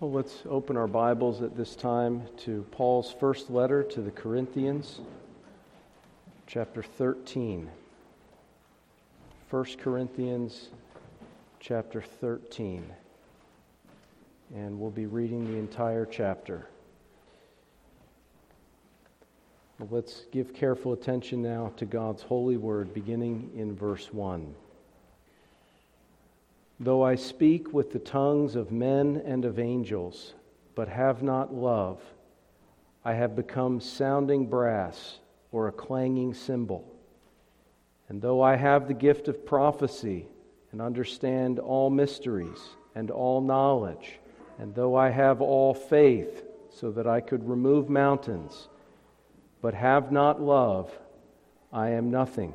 Well, let's open our Bibles at this time to Paul's first letter to the Corinthians, chapter 13. 1 Corinthians, chapter 13. And we'll be reading the entire chapter. Well, let's give careful attention now to God's holy word, beginning in verse 1. Though I speak with the tongues of men and of angels, but have not love, I have become sounding brass or a clanging cymbal. And though I have the gift of prophecy and understand all mysteries and all knowledge, and though I have all faith so that I could remove mountains, but have not love, I am nothing.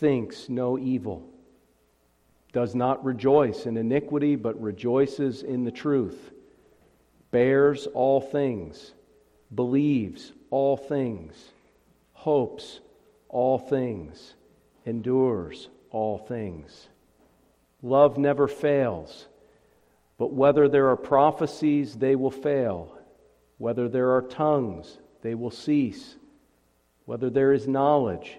thinks no evil, does not rejoice in iniquity, but rejoices in the truth, bears all things, believes all things, hopes all things, endures all things. Love never fails, but whether there are prophecies, they will fail. Whether there are tongues, they will cease. Whether there is knowledge,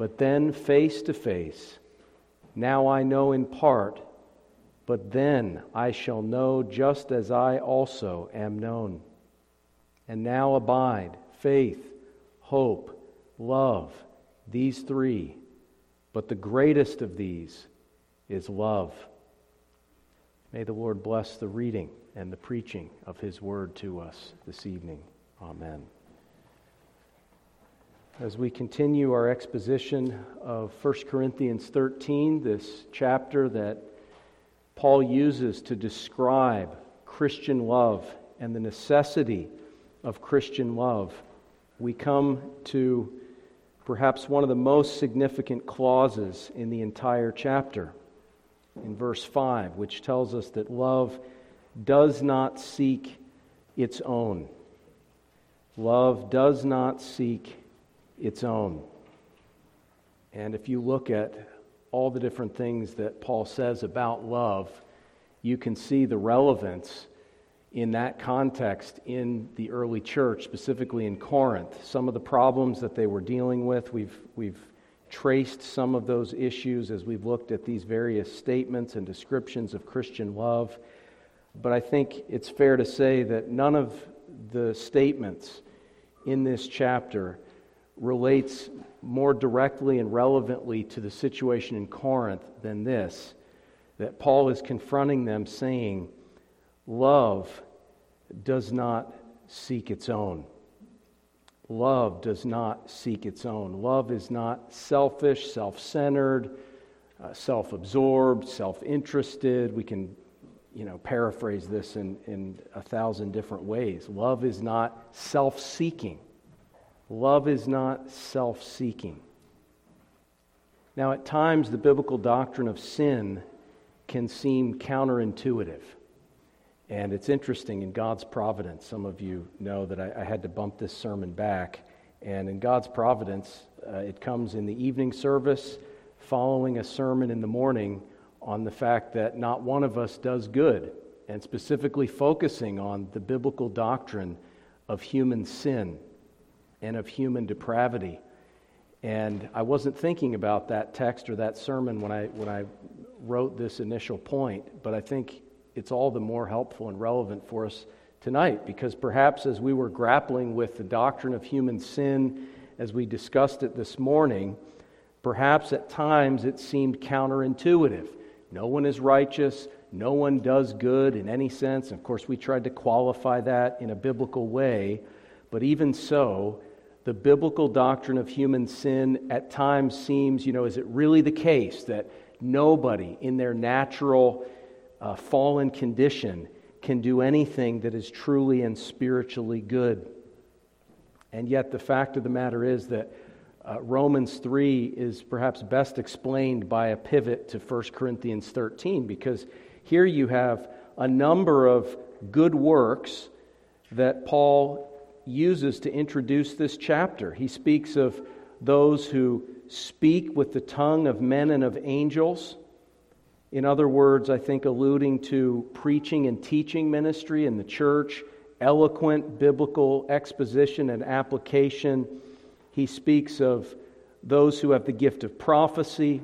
but then face to face. Now I know in part, but then I shall know just as I also am known. And now abide faith, hope, love, these three. But the greatest of these is love. May the Lord bless the reading and the preaching of his word to us this evening. Amen. As we continue our exposition of 1 Corinthians 13, this chapter that Paul uses to describe Christian love and the necessity of Christian love, we come to perhaps one of the most significant clauses in the entire chapter, in verse 5, which tells us that love does not seek its own. Love does not seek its own. And if you look at all the different things that Paul says about love, you can see the relevance in that context in the early church, specifically in Corinth. Some of the problems that they were dealing with, we've, we've traced some of those issues as we've looked at these various statements and descriptions of Christian love. But I think it's fair to say that none of the statements in this chapter relates more directly and relevantly to the situation in Corinth than this that Paul is confronting them saying, Love does not seek its own. Love does not seek its own. Love is not selfish, self centered, uh, self absorbed, self interested. We can you know, paraphrase this in, in a thousand different ways. Love is not self seeking. Love is not self seeking. Now, at times, the biblical doctrine of sin can seem counterintuitive. And it's interesting in God's providence. Some of you know that I, I had to bump this sermon back. And in God's providence, uh, it comes in the evening service following a sermon in the morning on the fact that not one of us does good, and specifically focusing on the biblical doctrine of human sin and of human depravity. And I wasn't thinking about that text or that sermon when I, when I wrote this initial point, but I think it's all the more helpful and relevant for us tonight because perhaps as we were grappling with the doctrine of human sin as we discussed it this morning, perhaps at times it seemed counterintuitive. No one is righteous, no one does good in any sense. Of course, we tried to qualify that in a biblical way, but even so, the biblical doctrine of human sin at times seems, you know, is it really the case that nobody in their natural uh, fallen condition can do anything that is truly and spiritually good? And yet, the fact of the matter is that uh, Romans 3 is perhaps best explained by a pivot to 1 Corinthians 13 because here you have a number of good works that Paul uses to introduce this chapter. He speaks of those who speak with the tongue of men and of angels. In other words, I think alluding to preaching and teaching ministry in the church, eloquent biblical exposition and application. He speaks of those who have the gift of prophecy,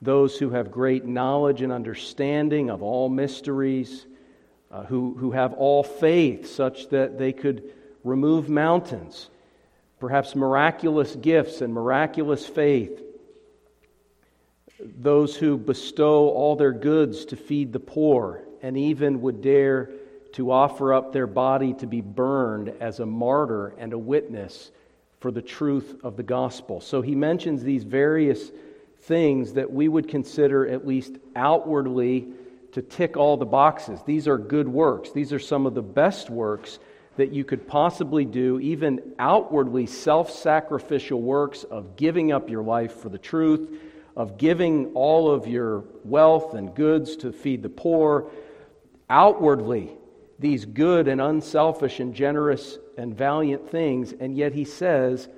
those who have great knowledge and understanding of all mysteries, uh, who, who have all faith such that they could remove mountains, perhaps miraculous gifts and miraculous faith, those who bestow all their goods to feed the poor and even would dare to offer up their body to be burned as a martyr and a witness for the truth of the gospel. So he mentions these various things that we would consider, at least outwardly, to tick all the boxes. These are good works. These are some of the best works that you could possibly do, even outwardly self sacrificial works of giving up your life for the truth, of giving all of your wealth and goods to feed the poor. Outwardly, these good and unselfish and generous and valiant things, and yet he says,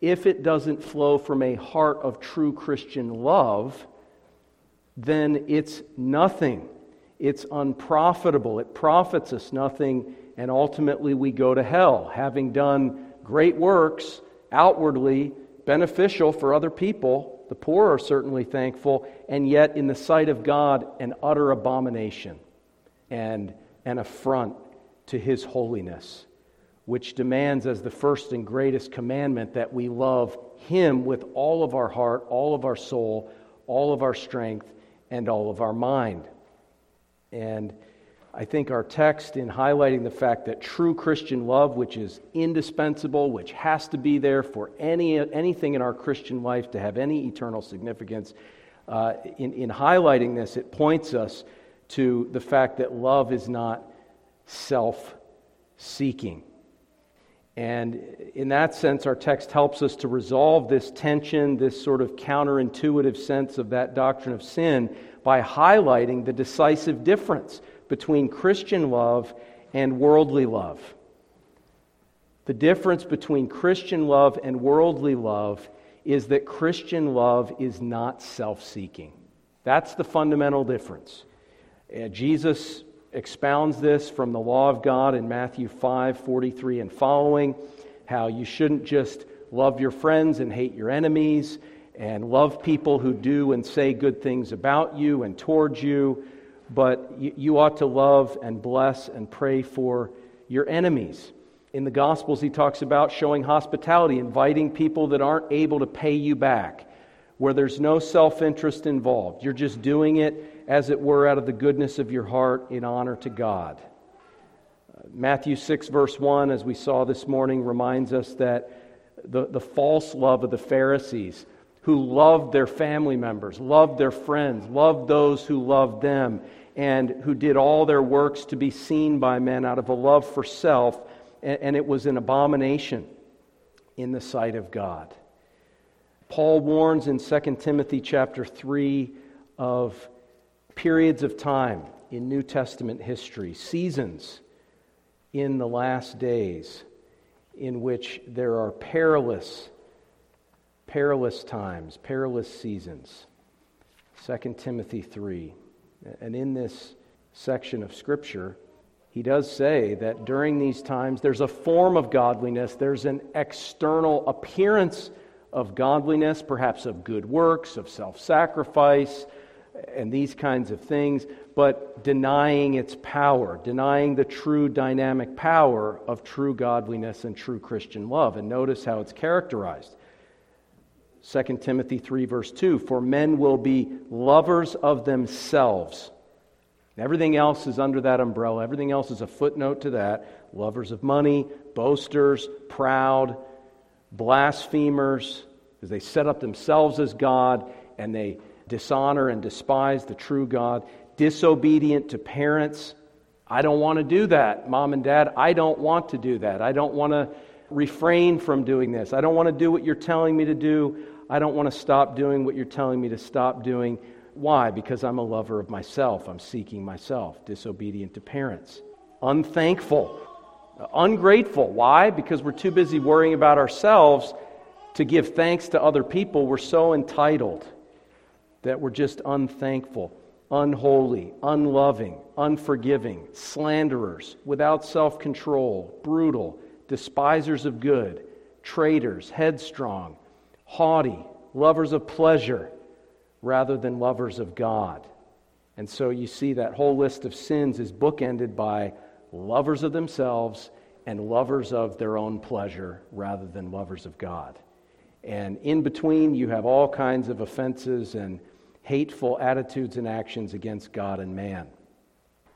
if it doesn't flow from a heart of true Christian love, then it's nothing. It's unprofitable. It profits us nothing, and ultimately we go to hell, having done great works outwardly beneficial for other people. The poor are certainly thankful, and yet in the sight of God, an utter abomination and an affront to his holiness which demands as the first and greatest commandment that we love Him with all of our heart, all of our soul, all of our strength, and all of our mind. And I think our text, in highlighting the fact that true Christian love, which is indispensable, which has to be there for any, anything in our Christian life to have any eternal significance, uh, in, in highlighting this, it points us to the fact that love is not self seeking. And in that sense, our text helps us to resolve this tension, this sort of counterintuitive sense of that doctrine of sin, by highlighting the decisive difference between Christian love and worldly love. The difference between Christian love and worldly love is that Christian love is not self seeking. That's the fundamental difference. Uh, Jesus expounds this from the law of God in Matthew 5 43 and following, how you shouldn't just love your friends and hate your enemies, and love people who do and say good things about you and towards you, but you, ought to love and bless and pray for your enemies. In the Gospels, he talks about showing hospitality, inviting people that aren't able to pay you back, where there's no self interest involved. You're just doing it as it were, out of the goodness of your heart in honor to God. Matthew 6, verse 1, as we saw this morning, reminds us that the, the false love of the Pharisees, who loved their family members, loved their friends, loved those who loved them, and who did all their works to be seen by men out of a love for self, and, it was an abomination in the sight of God. Paul warns in 2 Timothy chapter 3 of periods of time in New Testament history, seasons in the last days in which there are perilous, perilous times, perilous seasons. 2 Timothy 3. And in this section of Scripture, he does say that during these times there's a form of godliness, there's an external appearance of godliness, perhaps of good works, of self sacrifice, and these kinds of things. but denying its power, denying the true dynamic power of true godliness and true Christian love. And notice how it's characterized. 2 Timothy 3, verse 2 For men will be lovers of themselves. Everything else is under that umbrella. Everything else is a footnote to that. Lovers of money, boasters, proud, blasphemers, because they set up themselves as God and they dishonor and despise the true God, disobedient to parents. I don't want to do that, mom and dad. I don't want to do that. I don't want to refrain from doing this. I don't want to do what you're telling me to do. I don't want to stop doing what you're telling me to stop doing. Why? Because I'm a lover of myself. I'm seeking myself, disobedient to parents. Unthankful, ungrateful. Why? Because we're too busy worrying about ourselves to give thanks to other people. We're so entitled that we're just unthankful unholy, unloving, unforgiving, slanderers, without self control, brutal, despisers of good, traitors, headstrong, haughty, lovers of pleasure rather than lovers of God. And so you see that whole list of sins is bookended by lovers of themselves and lovers of their own pleasure rather than lovers of God. And in between, you have all kinds of offenses and hateful attitudes and actions against God and man.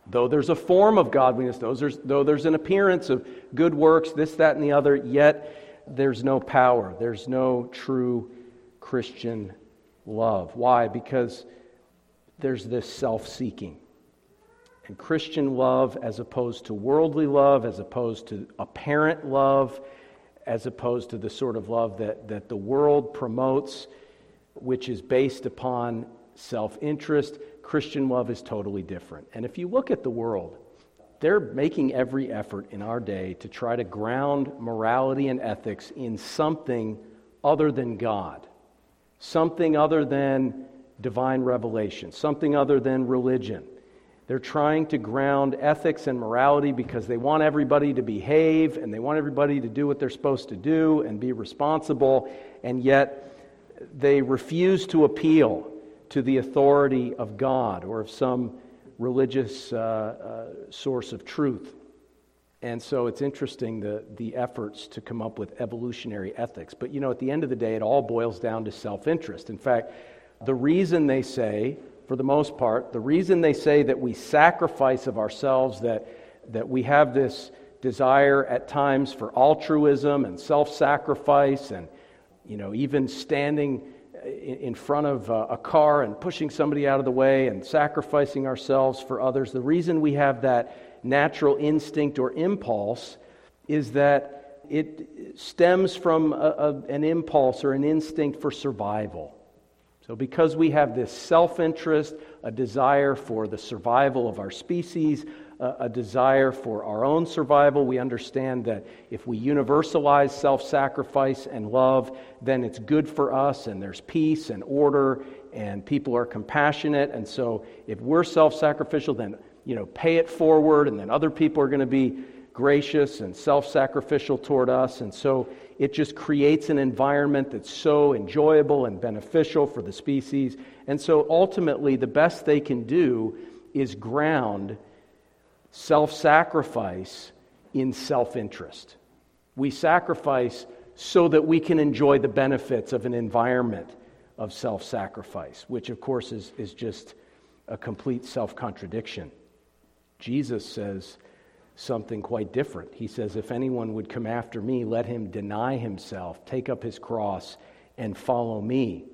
Though there's a form of godliness, though there's, though there's an appearance of good works, this, that, and the other, yet there's no power. There's no true Christian love. Why? Because there's this self seeking. And Christian love, as opposed to worldly love, as opposed to apparent love, as opposed to the sort of love that, that the world promotes, which is based upon self interest. Christian love is totally different. And if you look at the world, they're making every effort in our day to try to ground morality and ethics in something other than God, something other than divine revelation, something other than religion. They're trying to ground ethics and morality because they want everybody to behave and they want everybody to do what they're supposed to do and be responsible, and yet they refuse to appeal to the authority of God or of some religious uh, uh, source of truth. And so it's interesting the, the efforts to come up with evolutionary ethics. But you know, at the end of the day, it all boils down to self interest. In fact, the reason they say, for the most part, the reason they say that we sacrifice of ourselves, that, that we have this desire at times for altruism and self sacrifice, and you know, even standing in front of uh, a car and pushing somebody out of the way and sacrificing ourselves for others. The reason we have that natural instinct or impulse is that it stems from a, a, an impulse or an instinct for survival. So, because we have this self interest, a desire for the survival of our species, a, a desire for our own survival. We understand that if we universalize self sacrifice and love, then it's good for us and there's peace and order and people are compassionate. And so if we're self sacrificial, then you know, pay it forward, and then other people are going to be gracious and self sacrificial toward us. And so it just creates an environment that's so enjoyable and beneficial for the species. And so ultimately, the best they can do is ground self sacrifice in self interest. We sacrifice so that we can enjoy the benefits of an environment of self sacrifice, which, of course, is, is just a complete self contradiction. Jesus says something quite different. He says, If anyone would come after me, let him deny himself, take up his cross, and follow me.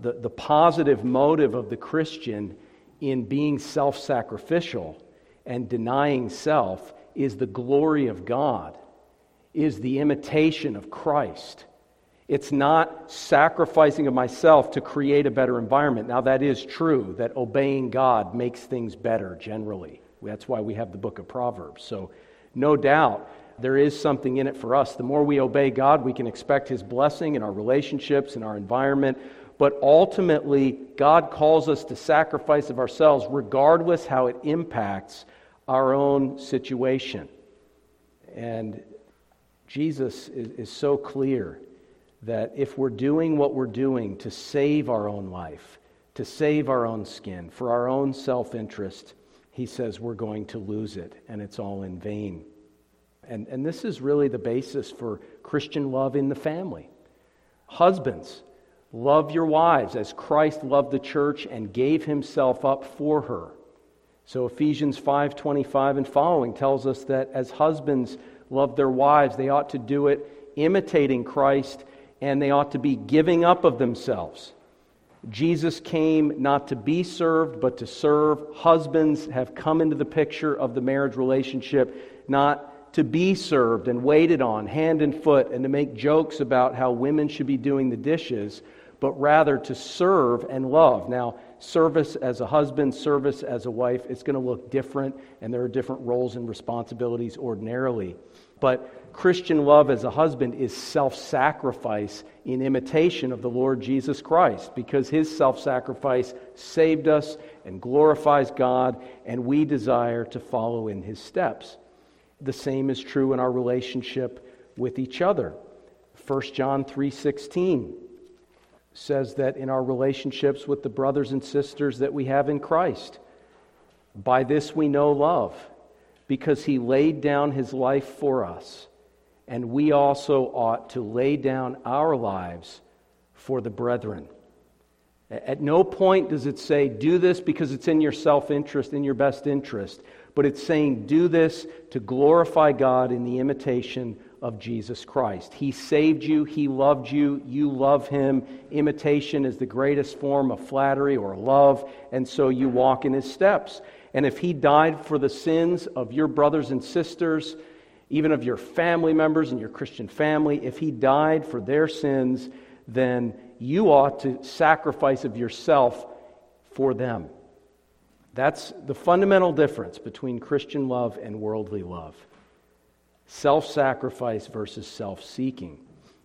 The, the positive motive of the Christian in being self sacrificial and denying self is the glory of God, is the imitation of Christ. It's not sacrificing of myself to create a better environment. Now, that is true, that obeying God makes things better generally. That's why we have the book of Proverbs. So, no doubt, there is something in it for us. The more we obey God, we can expect His blessing in our relationships, in our environment. But ultimately, God calls us to sacrifice of ourselves, regardless how it impacts our own situation. And Jesus is, is, so clear that if we're doing what we're doing to save our own life, to save our own skin, for our own self interest, he says we're going to lose it and it's all in vain. And, and this is really the basis for Christian love in the family. Husbands, love your wives as Christ loved the church and gave himself up for her. So Ephesians 5:25 and following tells us that as husbands love their wives, they ought to do it imitating Christ and they ought to be giving up of themselves. Jesus came not to be served, but to serve. Husbands have come into the picture of the marriage relationship, not to be served and waited on hand and foot and to make jokes about how women should be doing the dishes, but rather to serve and love. Now, service as a husband, service as a wife, it's going to look different, and there are different roles and responsibilities ordinarily. But Christian love as a husband is self sacrifice in imitation of the Lord Jesus Christ because his self sacrifice saved us and glorifies God, and we desire to follow in his steps. The same is true in our relationship with each other. 1 John 3:16 says that in our relationships with the brothers and sisters that we have in Christ by this we know love because he laid down his life for us, and we also ought to lay down our lives for the brethren. At no point does it say, do this because it's in your self interest, in your best interest, but it's saying, do this to glorify God in the imitation of Jesus Christ. He saved you, He loved you, you love Him. Imitation is the greatest form of flattery or love, and so you walk in His steps. And if he died for the sins of your brothers and sisters, even of your family members and your Christian family, if he died for their sins, then you ought to sacrifice of yourself for them. That's the fundamental difference between Christian love and worldly love self sacrifice versus self seeking.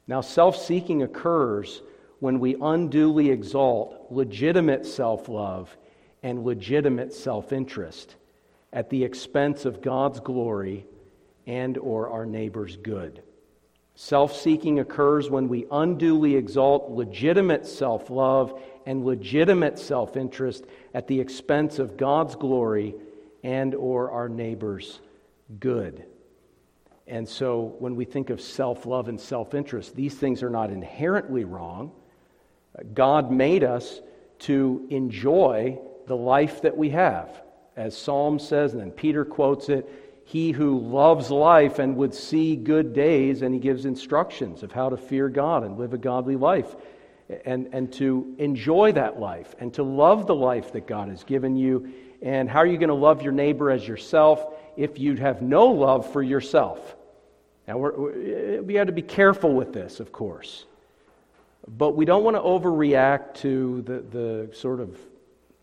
Now, self seeking occurs when we unduly exalt legitimate self love and legitimate self-interest at the expense of God's glory and or our neighbor's good. Self-seeking occurs when we unduly exalt legitimate self-love and legitimate self-interest at the expense of God's glory and or our neighbor's good. And so when we think of self-love and self-interest, these things are not inherently wrong. God made us to enjoy the life that we have. As Psalm says, and then Peter quotes it He who loves life and would see good days, and he gives instructions of how to fear God and live a godly life. And, and to enjoy that life and to love the life that God has given you. And how are you going to love your neighbor as yourself if you have no love for yourself? Now, we're, we have to be careful with this, of course. But we don't want to overreact to the, the sort of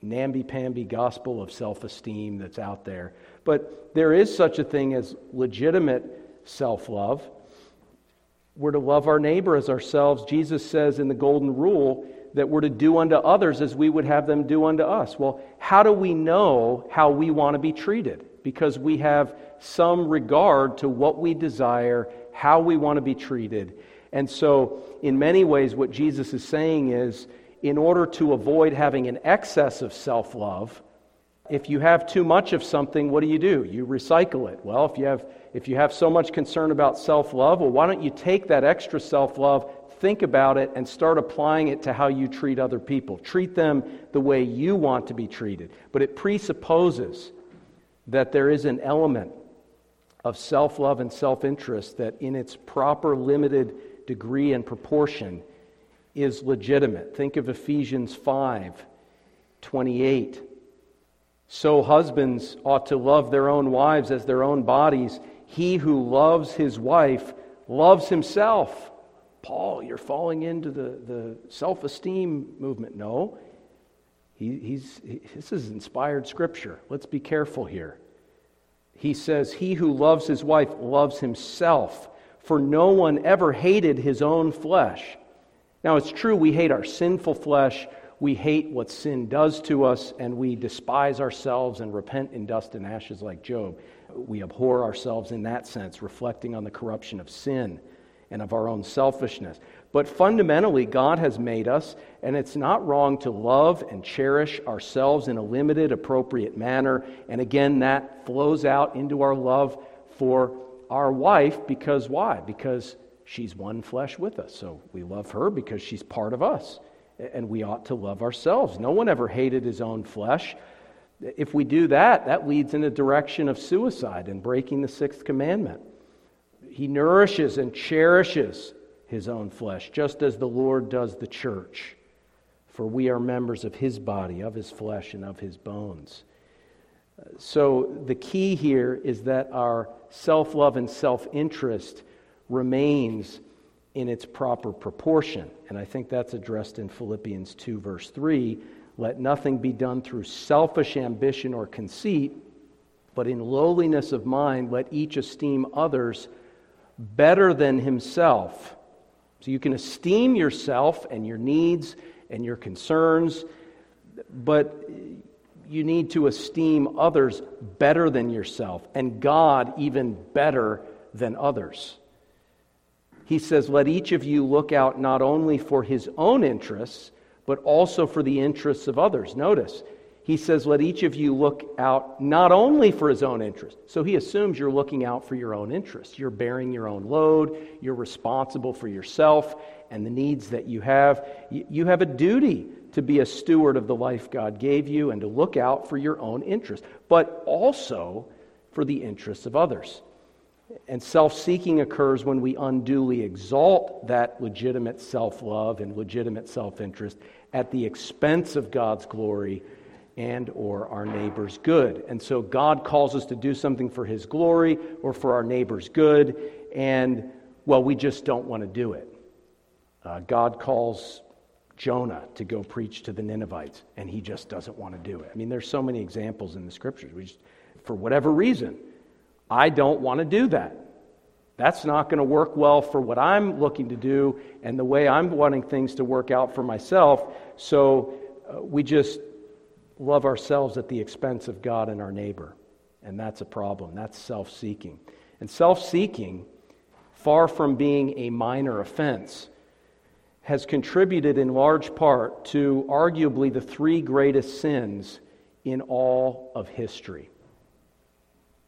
namby-pamby gospel of self-esteem that's out there. But there is such a thing as legitimate self-love. We're to love our neighbor as ourselves. Jesus says in the golden rule that we're to do unto others as we would have them do unto us. Well, how do we know how we want to be treated? Because we have some regard to what we desire, how we want to be treated. And so, in many ways, what Jesus is saying is in order to avoid having an excess of self love, if you have too much of something, what do you do? You recycle it. Well, if you have, if you have so much concern about self love, well, why don't you take that extra self love, think about it, and start applying it to how you treat other people? Treat them the way you want to be treated. But it presupposes that there is an element of self love and self interest that, in its proper limited degree and proportion, is legitimate. Think of Ephesians 5 28. So husbands ought to love their own wives as their own bodies. He who loves his wife loves himself. Paul, you're falling into the, the self esteem movement. No. He, he's, he, this is inspired scripture. Let's be careful here. He says, He who loves his wife loves himself, for no one ever hated his own flesh now, it's true we hate our sinful flesh, we hate what sin does to us, and we despise ourselves and repent in dust and ashes like Job. We abhor ourselves in that sense, reflecting on the corruption of sin. and of our own selfishness. But fundamentally, God has made us, and it's not wrong to love and cherish ourselves in a limited, appropriate manner. And again, that flows out into our love for our wife because why? Because she's one flesh with us. So we love her because she's part of us. And we ought to love ourselves. No one ever hated his own flesh. If we do that, that leads in the direction of suicide and breaking the sixth commandment. He nourishes and cherishes his own flesh, just as the Lord does the church. For we are members of his body, of his flesh, and of his bones. So the key here is that our self love and self interest remains in its proper proportion. And I think that's addressed in Philippians 2, verse 3. Let nothing be done through selfish ambition or conceit, but in lowliness of mind, let each esteem others better than himself. So you can esteem yourself and your needs and your concerns, but you need to esteem others better than yourself, and God even better than others. He says, Let each of you look out not only for his own interests, but also for the interests of others. Notice, he says, Let each of you look out not only for his own interest. So he assumes you're looking out for your own interests. You're bearing your own load. You're responsible for yourself and the needs that you have. You have a duty to be a steward of the life God gave you and to look out for your own interests, but also for the interests of others. And self seeking occurs when we unduly exalt that legitimate self love and legitimate self interest at the expense of God's glory and or our neighbor's good. And so God calls us to do something for his glory or for our neighbor's good and well we just don't want to do it. Uh, God calls Jonah to go preach to the Ninevites and he just doesn't want to do it. I mean there's so many examples in the scriptures. We just, for whatever reason, I don't want to do that. That's not going to work well for what I'm looking to do and the way I'm wanting things to work out for myself. So uh, we just love ourselves at the expense of God and our neighbor. And that's a problem. That's self seeking. And self seeking, far from being a minor offense, has contributed in large part to arguably the three greatest sins in all of history.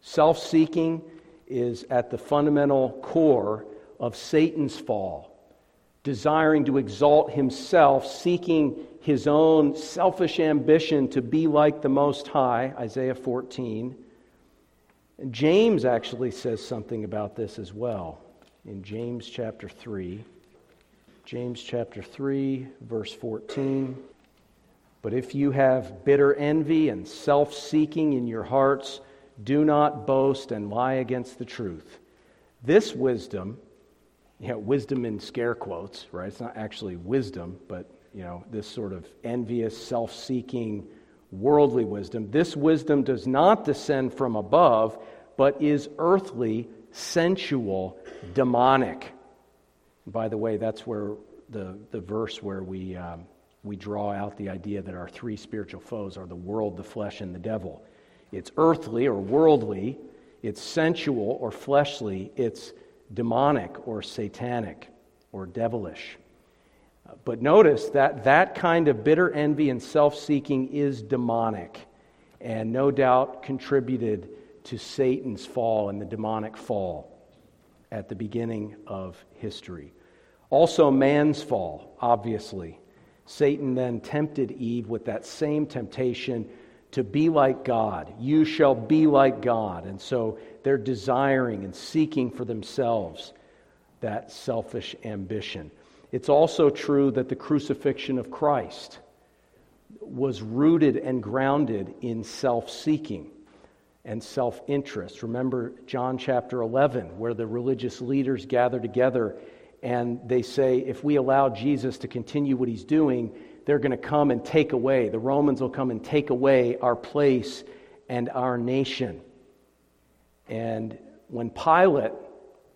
Self seeking is at the fundamental core of Satan's fall desiring to exalt himself, seeking his own selfish ambition to be like the Most High, Isaiah 14. And James actually says something about this as well in James chapter 3. James chapter 3, verse 14. But if you have bitter envy and self seeking in your hearts, do not boast and lie against the truth. This wisdom, you know, wisdom in scare quotes, right? It's not actually wisdom, but, you know, this sort of envious, self seeking, worldly wisdom. This wisdom does not descend from above, but is earthly, sensual, demonic. By the way, that's where the, the verse where we, um, we draw out the idea that our three spiritual foes are the world, the flesh, and the devil. It's earthly or worldly, it's sensual or fleshly, it's demonic or satanic or devilish. But notice that that kind of bitter envy and self seeking is demonic and no doubt contributed to Satan's fall and the demonic fall at the beginning of history. Also, man's fall, obviously. Satan then tempted Eve with that same temptation to be like God. You shall be like God. And so they're desiring and seeking for themselves that selfish ambition. It's also true that the crucifixion of Christ was rooted and grounded in self seeking and self interest. Remember John chapter 11, where the religious leaders gather together and they say, if we allow Jesus to continue what he's doing, they're going to come and take away, the Romans will come and take away our place and our nation. And when Pilate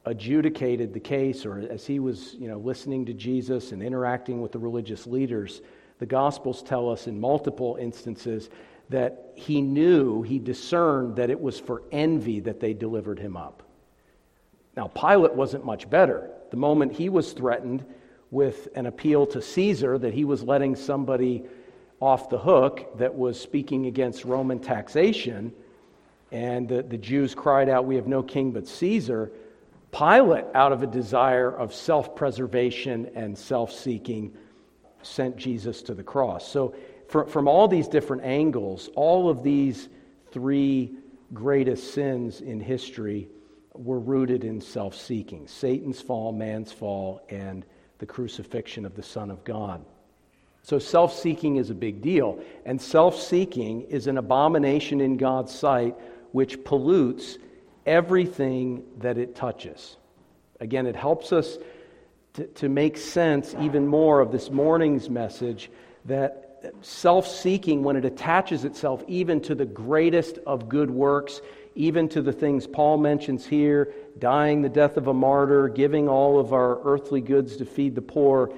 adjudicated the case, or as he was you know, listening to Jesus and interacting with the religious leaders, the Gospels tell us in multiple instances that he knew, he discerned that it was for envy that they delivered him up. Now, Pilate wasn't much better. The moment he was threatened with an appeal to Caesar that he was letting somebody off the hook that was speaking against Roman taxation, and the, the Jews cried out, We have no king but Caesar. Pilate, out of a desire of self preservation and self seeking, sent Jesus to the cross. So, for, from all these different angles, all of these three greatest sins in history were rooted in self seeking Satan's fall, man's fall, and the crucifixion of the Son of God. So, self seeking is a big deal. And self seeking is an abomination in God's sight which pollutes everything that it touches. Again, it helps us to, to make sense even more of this morning's message that self seeking, when it attaches itself even to the greatest of good works, even to the things Paul mentions here dying the death of a martyr, giving all of our earthly goods to feed the poor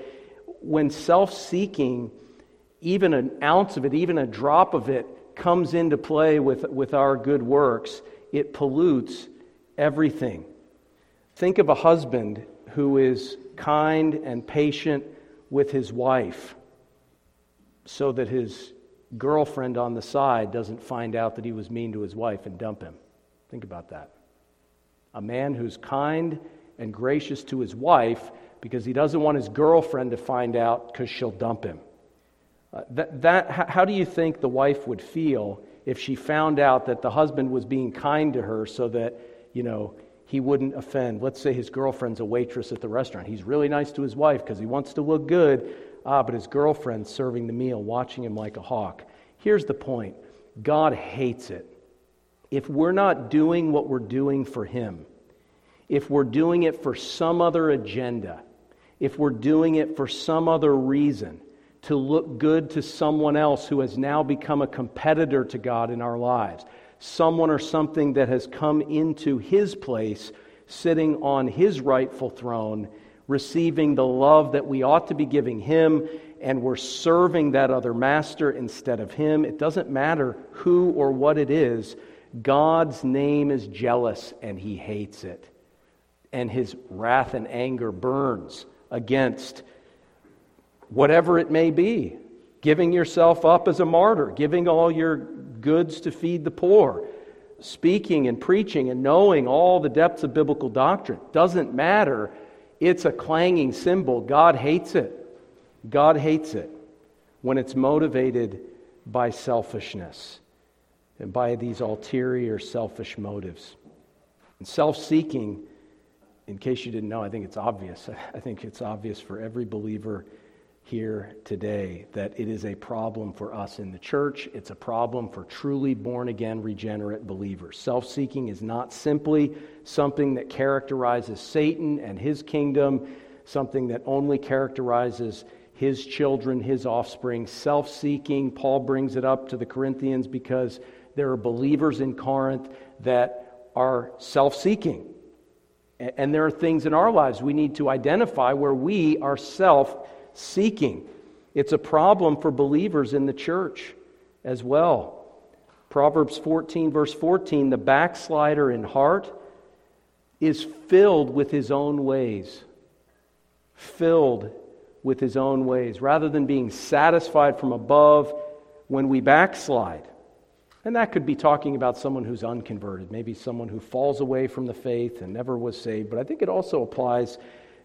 when self seeking, even an ounce of it, even a drop of it, comes into play with, with our good works, it pollutes everything. Think of a husband who is kind and patient with his wife so that his girlfriend on the side doesn't find out that he was mean to his wife and dump him. Think about that. A man who's kind and gracious to his wife because he doesn't want his girlfriend to find out because she'll dump him. Uh, that, that, how do you think the wife would feel if she found out that the husband was being kind to her so that, you know, he wouldn't offend? Let's say his girlfriend's a waitress at the restaurant. He's really nice to his wife because he wants to look good, ah, but his girlfriend's serving the meal, watching him like a hawk. Here's the point God hates it. If we're not doing what we're doing for him, if we're doing it for some other agenda, if we're doing it for some other reason, to look good to someone else who has now become a competitor to God in our lives, someone or something that has come into his place, sitting on his rightful throne, receiving the love that we ought to be giving him, and we're serving that other master instead of him. It doesn't matter who or what it is, God's name is jealous and he hates it. And his wrath and anger burns against whatever it may be. Giving yourself up as a martyr, giving all your goods to feed the poor, speaking and preaching and knowing all the depths of biblical doctrine. Doesn't matter. It's a clanging cymbal. God hates it. God hates it when it's motivated by selfishness and by these ulterior selfish motives. And self seeking in case you didn't know, I think it's obvious. I think it's obvious for every believer here today that it is a problem for us in the church. It's a problem for truly born again, regenerate believers. Self seeking is not simply something that characterizes Satan and his kingdom, something that only characterizes his children, his offspring. Self seeking, Paul brings it up to the Corinthians because there are believers in Corinth that are self seeking. And there are things in our lives we need to identify where we are self seeking. It's a problem for believers in the church as well. Proverbs 14, verse 14 the backslider in heart is filled with his own ways. Filled with his own ways. Rather than being satisfied from above when we backslide, and that could be talking about someone who's unconverted, maybe someone who falls away from the faith and never was saved. But I think it also applies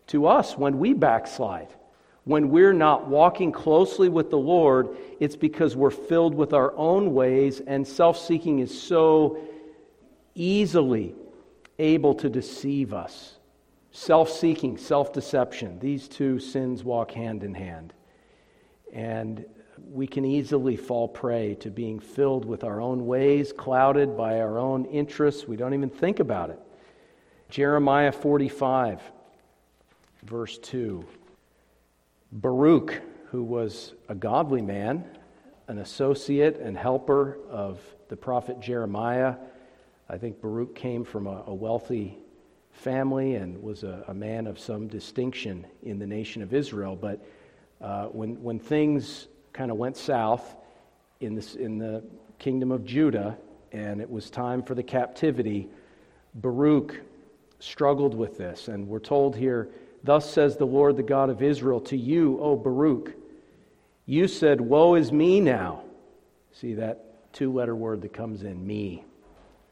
to us when we backslide. When we're not walking closely with the Lord, it's because we're filled with our own ways, and self seeking is so easily able to deceive us. Self seeking, self deception, these two sins walk hand in hand. And we can easily fall prey to being filled with our own ways, clouded by our own interests. We don't even think about it. Jeremiah 45, verse 2. Baruch, who was a godly man, an associate and helper of the prophet Jeremiah, I think Baruch came from a, wealthy family and was a, a, man of some distinction in the nation of Israel. But uh, when, when things kind of went south in, this, in the kingdom of Judah, and it was time for the captivity, Baruch struggled with this. And we're told here Thus says the Lord, the God of Israel, to you, O Baruch. You said, Woe is me now. See that two letter word that comes in, me.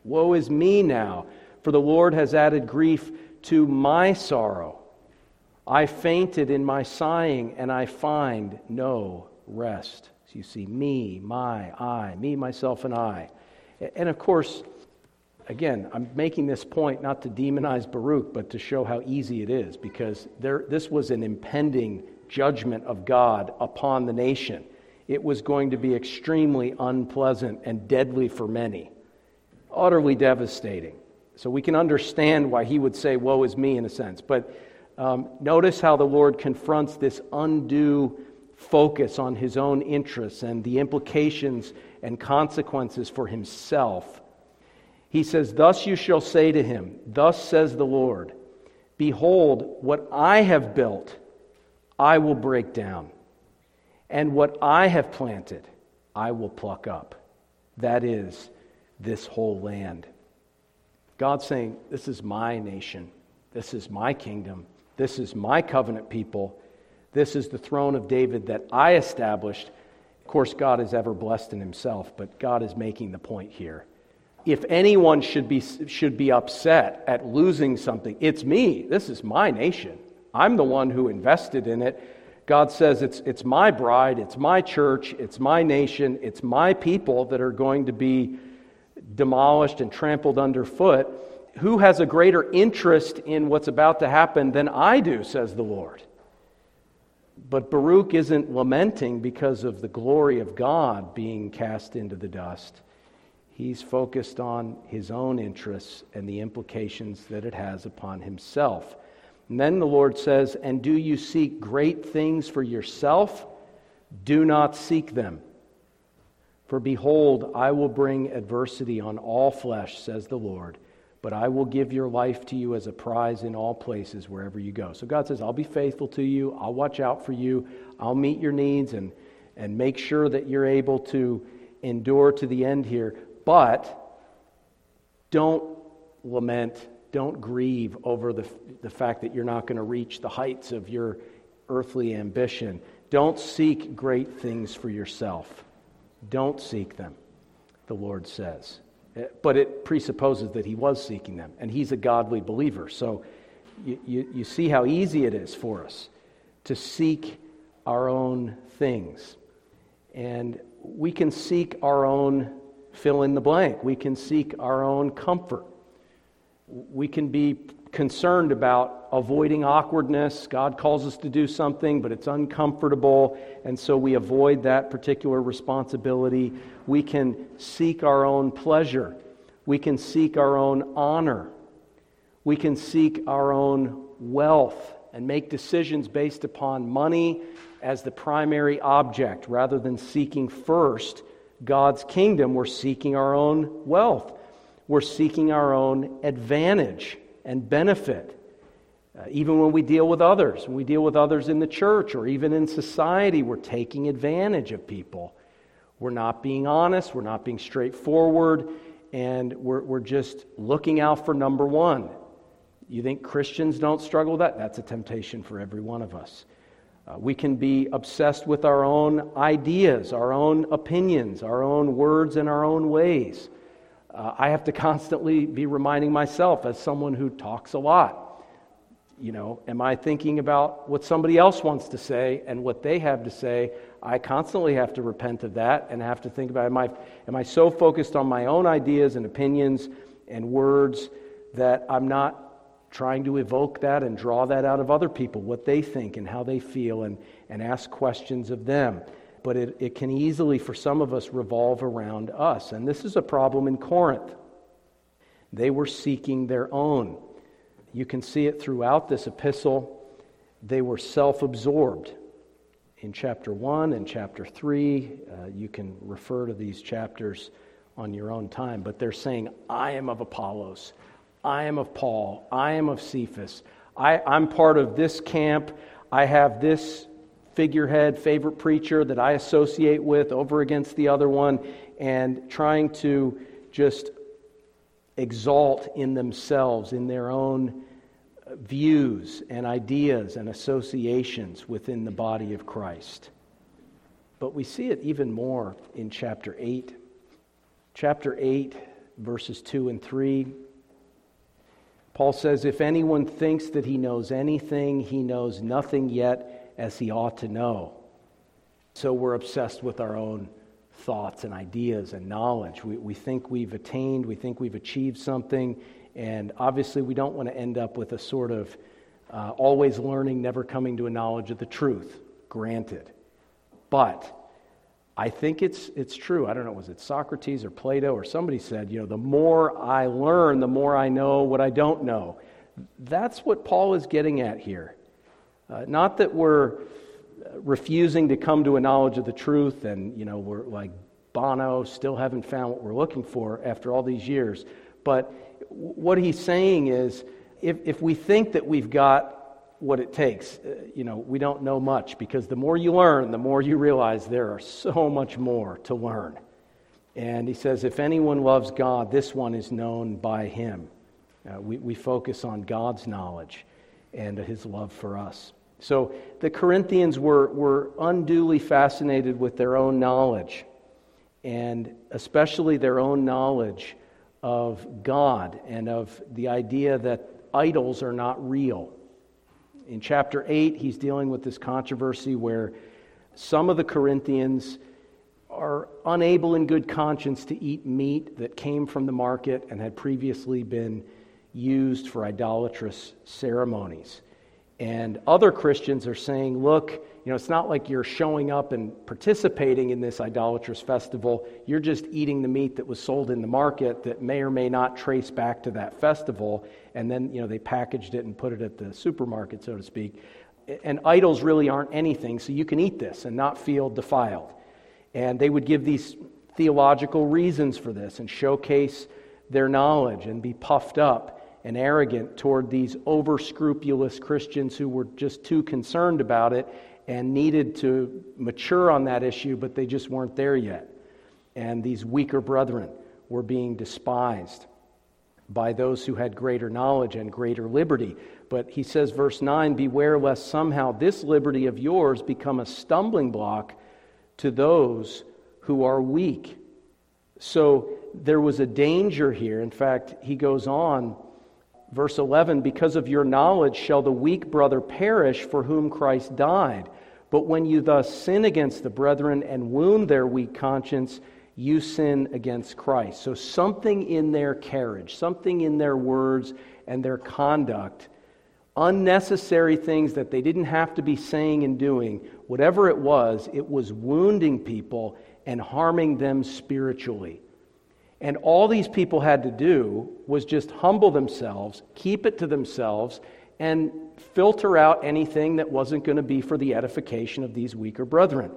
Woe is me now, for the Lord has added grief to my sorrow. I fainted in my sighing, and I find no rest. So you see, me, my, I, me, myself, and I. And of course, again, I'm making this point not to demonize Baruch, but to show how easy it is, because there, this was an impending judgment of God upon the nation. It was going to be extremely unpleasant and deadly for many, utterly devastating. So we can understand why he would say, Woe is me, in a sense. But um, notice how the Lord confronts this undue focus on his own interests and the implications and consequences for himself. He says, Thus you shall say to him, Thus says the Lord, Behold, what I have built, I will break down, and what I have planted, I will pluck up. That is this whole land. God's saying, This is my nation, this is my kingdom, this is my covenant people. This is the throne of David that I established. Of course, God is ever blessed in himself, but God is making the point here. If anyone should be, should be upset at losing something, it's me. This is my nation. I'm the one who invested in it. God says it's, it's my bride, it's my church, it's my nation, it's my people that are going to be demolished and trampled underfoot. Who has a greater interest in what's about to happen than I do, says the Lord? But Baruch isn't lamenting because of the glory of God being cast into the dust. He's focused on his own interests and the implications that it has upon himself. And then the Lord says, And do you seek great things for yourself? Do not seek them. For behold, I will bring adversity on all flesh, says the Lord but I will give your life to you as a prize in all places wherever you go. So God says, I'll be faithful to you. I'll watch out for you. I'll meet your needs and, and make sure that you're able to endure to the end here. But don't lament, don't grieve over the, the fact that you're not going to reach the heights of your earthly ambition. Don't seek great things for yourself. Don't seek them, the Lord says. But it presupposes that he was seeking them, and he's a godly believer. So you, you, you, see how easy it is for us to seek our own things. And we can seek our own fill in the blank, we can seek our own comfort. We can be concerned about avoiding awkwardness. God calls us to do something, but it's uncomfortable, and so we avoid that particular responsibility. We can seek our own pleasure. We can seek our own honor. We can seek our own wealth and make decisions based upon money as the primary object rather than seeking first God's kingdom. We're seeking our own wealth. We're seeking our own advantage and benefit. Uh, even when we deal with others, when we deal with others in the church or even in society, we're taking advantage of people. We're not being honest, we're not being straightforward, and we're, we're just looking out for number one. You think Christians don't struggle with that? That's a temptation for every one of us. Uh, we can be obsessed with our own ideas, our own opinions, our own words, and our own ways. Uh, I have to constantly be reminding myself, as someone who talks a lot, you know, am I thinking about what somebody else wants to say and what they have to say? I constantly have to repent of that and have to think about am I, am I so focused on my own ideas and opinions and words that I'm not trying to evoke that and draw that out of other people, what they think and how they feel, and, and ask questions of them but it, it can easily, for some of us, revolve around us. And this is a problem in Corinth. They were seeking their own. You can see it throughout this epistle. They were self absorbed. In chapter 1 and chapter 3, uh, you can refer to these chapters on your own time, but they're saying, I am of Apollos, I am of Paul, I am of Cephas, I, I'm part of this camp, I have this figurehead, favorite preacher that I associate with over against the other one, and trying to just exalt in themselves, in their own views and ideas and associations within the body of Christ. But we see it even more in chapter 8. Chapter 8, verses 2 and 3. Paul says, If anyone thinks that he knows anything, he knows nothing yet as he ought to know. So we're obsessed with our own thoughts and ideas and knowledge. We, we think we've attained, we think we've achieved something, and obviously we don't want to end up with a sort of uh, always learning, never coming to a knowledge of the truth. Granted. But I think it's, it's true. I don't know, was it Socrates or Plato or somebody said, you know, the more I learn, the more I know what I don't know. That's what Paul is getting at here. Uh, not that we're refusing to come to a knowledge of the truth and, you know, we're like Bono, still haven't found what we're looking for after all these years. But what he's saying is if, if we think that we've got what it takes, uh, you know, we don't know much because the more you learn, the more you realize there are so much more to learn. And he says, if anyone loves God, this one is known by him. Uh, we, we focus on God's knowledge and his love for us. So the Corinthians were, were unduly fascinated with their own knowledge, and especially their own knowledge of God and of the idea that idols are not real. In chapter 8, he's dealing with this controversy where some of the Corinthians are unable in good conscience to eat meat that came from the market and had previously been used for idolatrous ceremonies. And other Christians are saying, look, you know, it's not like you're showing up and participating in this idolatrous festival. You're just eating the meat that was sold in the market that may or may not trace back to that festival. And then, you know, they packaged it and put it at the supermarket, so to speak. And idols really aren't anything, so you can eat this and not feel defiled. And they would give these theological reasons for this and showcase their knowledge and be puffed up and arrogant toward these over scrupulous Christians who were just too concerned about it and needed to mature on that issue, but they just weren't there yet. And these weaker brethren were being despised by those who had greater knowledge and greater liberty. But he says, verse 9, Beware lest somehow this liberty of yours become a stumbling block to those who are weak. So there was a danger here. In fact, he goes on Verse 11 Because of your knowledge shall the weak brother perish for whom Christ died. But when you thus sin against the brethren and wound their weak conscience, you sin against Christ. So, something in their carriage, something in their words and their conduct, unnecessary things that they didn't have to be saying and doing, whatever it was, it was wounding people and harming them spiritually. And all these people had to do was just humble themselves, keep it to themselves, and filter out anything that wasn't going to be for the edification of these weaker brethren.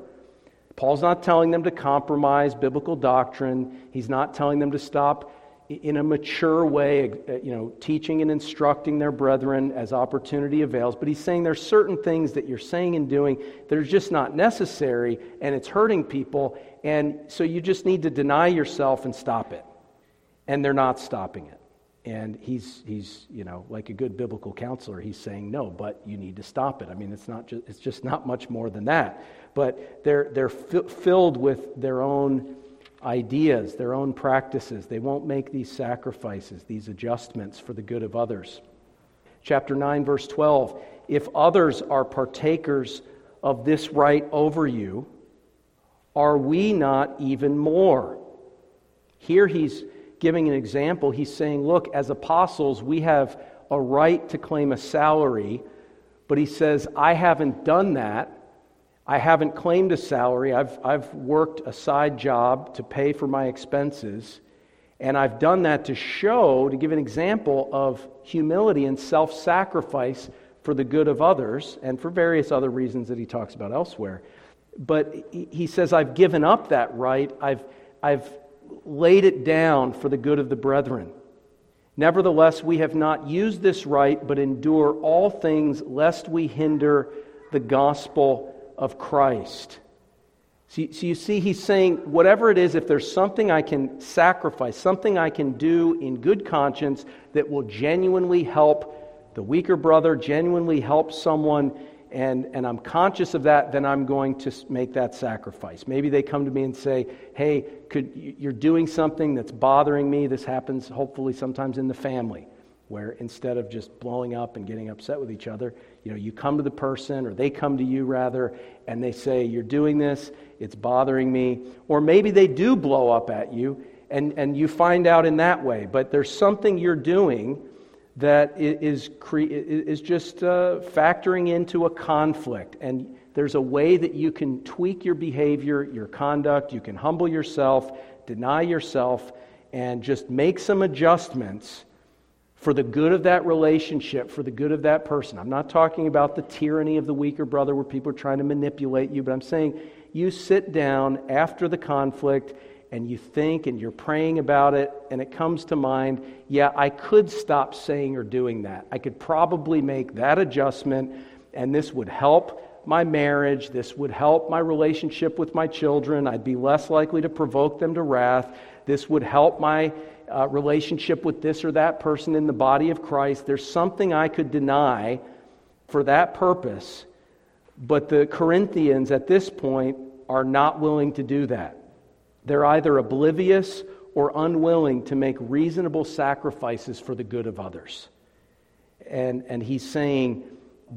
Paul's not telling them to compromise biblical doctrine. He's not telling them to stop in a mature way, uh, you know, teaching and instructing their brethren as opportunity avails. But he's saying there's certain things that you're saying and doing that are just not necessary, and it's hurting people, and so you just need to deny yourself and stop it. And they're not stopping it. And he's, he's, you know, like a good biblical counselor, he's saying, no, but you need to stop it. I mean, it's, not just, it's just not much more than that. But they're, they're f- filled with their own ideas, their own practices. They won't make these sacrifices, these adjustments for the good of others. Chapter 9, verse 12 If others are partakers of this right over you, are we not even more? Here he's giving an example. He's saying, Look, as apostles, we have a right to claim a salary, but he says, I haven't done that. I haven't claimed a salary. I've, I've worked a side job to pay for my expenses. And I've done that to show, to give an example of humility and self sacrifice for the good of others and for various other reasons that he talks about elsewhere. But he says, I've given up that right. I've, I've laid it down for the good of the brethren. Nevertheless, we have not used this right, but endure all things lest we hinder the gospel of Christ. So, so you see, he's saying, whatever it is, if there's something I can sacrifice, something I can do in good conscience that will genuinely help the weaker brother genuinely help someone and, and I'm conscious of that, then I'm going to make that sacrifice. Maybe they come to me and say, Hey, could, you're doing something that's bothering me. This happens hopefully sometimes in the family, where instead of just blowing up and getting upset with each other, you know, you come to the person, or they come to you rather, and they say, You're doing this, it's bothering me. Or maybe they do blow up at you, and, and you find out in that way. But there's something you're doing that is, is just uh, factoring into a conflict. And there's a way that you can tweak your behavior, your conduct. You can humble yourself, deny yourself, and just make some adjustments for the good of that relationship, for the good of that person. I'm not talking about the tyranny of the weaker brother where people are trying to manipulate you, but I'm saying you sit down after the conflict and you think and you're praying about it and it comes to mind, yeah, I could stop saying or doing that. I could probably make that adjustment and this would help my marriage. This would help my relationship with my children. I'd be less likely to provoke them to wrath. This would help my uh, relationship with this or that person in the body of Christ. There's something I could deny for that purpose. But the Corinthians at this point are not willing to do that. They're either oblivious or unwilling to make reasonable sacrifices for the good of others. And, and he's saying,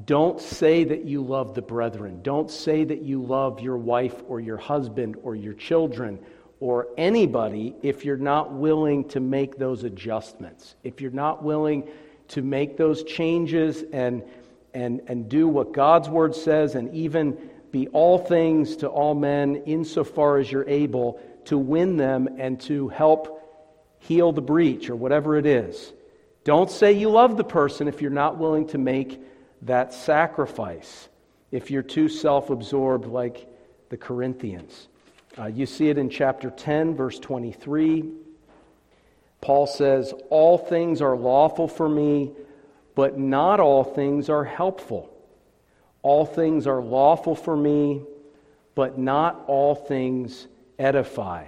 don't say that you love the brethren. Don't say that you love your wife or your husband or your children or anybody if you're not willing to make those adjustments. If you're not willing to make those changes and, and, and do what God's word says and even be all things to all men insofar as you're able to win them and to help heal the breach or whatever it is. Don't say you love the person if you're not willing to make that sacrifice, if you're too self absorbed like the Corinthians. Uh, you see it in chapter 10, verse 23. Paul says, All things are lawful for me, but not all things are helpful. All things are lawful for me, but not all things edify.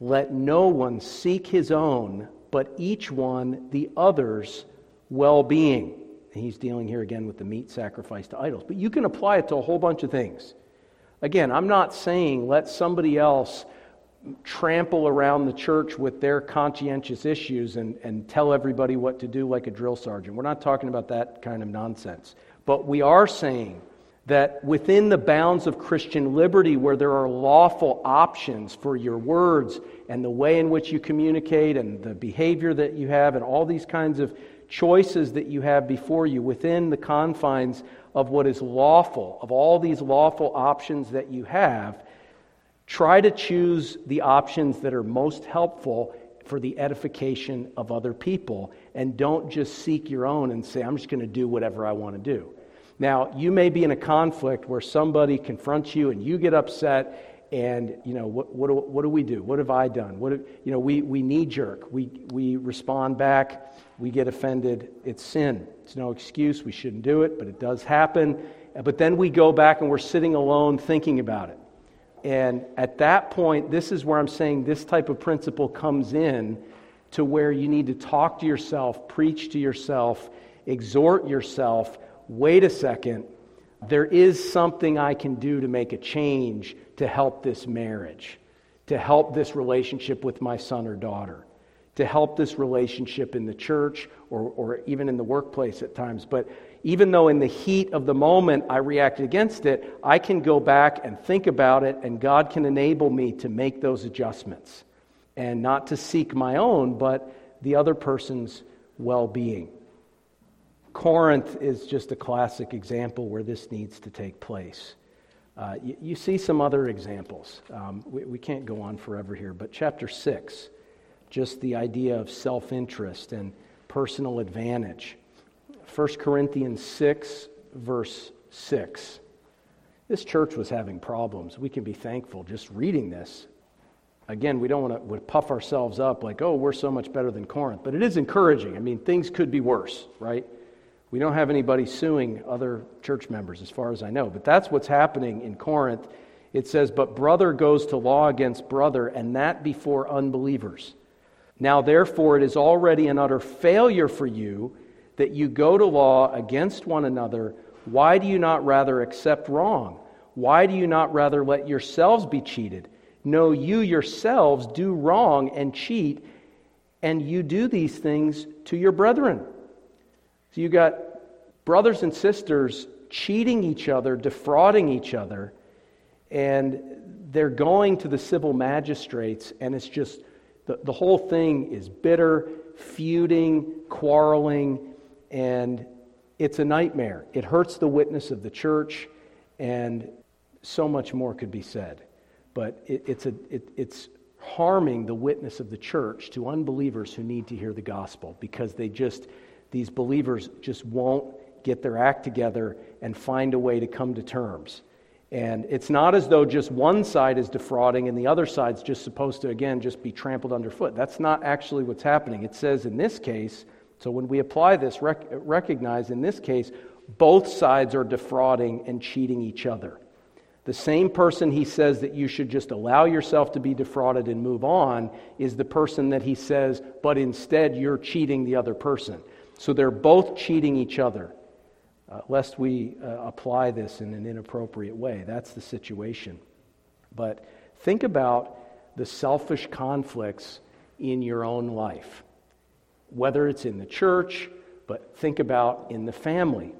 Let no one seek his own, but each one the other's well being. He's dealing here again with the meat sacrifice to idols. But you can apply it to a whole bunch of things. Again, I'm not saying let somebody else trample around the church with their conscientious issues and, and tell everybody what to do like a drill sergeant. We're not talking about that kind of nonsense. But we are saying that within the bounds of Christian liberty, where there are lawful options for your words and the way in which you communicate and the behavior that you have and all these kinds of choices that you have before you within the confines of what is lawful, of all these lawful options that you have, try to choose the options that are most helpful for the edification of other people and don't just seek your own and say, I'm just going to do whatever I want to do. Now, you may be in a conflict where somebody confronts you and you get upset, and, you know, what, what, do, what do we do? What have I done? What have, you know, we, we knee jerk. We, we respond back. We get offended. It's sin. It's no excuse. We shouldn't do it, but it does happen. But then we go back and we're sitting alone thinking about it. And at that point, this is where I'm saying this type of principle comes in to where you need to talk to yourself, preach to yourself, exhort yourself wait a second, there is something I can do to make a change to help this marriage, to help this relationship with my son or daughter, to help this relationship in the church or, or even in the workplace at times. But even though in the heat of the moment I reacted against it, I can go back and think about it, and God can enable me to make those adjustments and not to seek my own, but the other person's well being. Corinth is just a classic example where this needs to take place. Uh, you, you, see some other examples. Um, we, we can't go on forever here, but chapter 6, just the idea of self interest and personal advantage. 1 Corinthians 6, verse 6. This church was having problems. We can be thankful just reading this. Again, we don't want to puff ourselves up like, oh, we're so much better than Corinth, but it is encouraging. I mean, things could be worse, right? We don't have anybody suing other church members, as far as I know. But that's what's happening in Corinth. It says, But brother goes to law against brother, and that before unbelievers. Now, therefore, it is already an utter failure for you that you go to law against one another, why do you not rather accept wrong? Why do you not rather let yourselves be cheated? No, you yourselves do wrong and cheat, and you do these things to your brethren. So you got brothers and sisters cheating each other, defrauding each other, and they're going to the civil magistrates, and it's just the, the whole thing is bitter, feuding, quarreling, and it's a nightmare. It hurts the witness of the church, and so much more could be said. But it, it's, a, it, it's harming the witness of the church to unbelievers who need to hear the gospel because they just, these believers just won't get their act together and find a way to come to terms. And it's not as though just one side is defrauding and the other side's just supposed to, again, just be trampled underfoot. That's not actually what's happening. It says in this case, so when we apply this, rec- recognize in this case, both sides are defrauding and cheating each other. The same person he says that you should just allow yourself to be defrauded and move on is the person that he says, but instead you're cheating the other person. So they're both cheating each other, uh, lest we uh, apply this in an inappropriate way. That's the situation. But think about the selfish conflicts in your own life whether it's in the church, but think about in the family.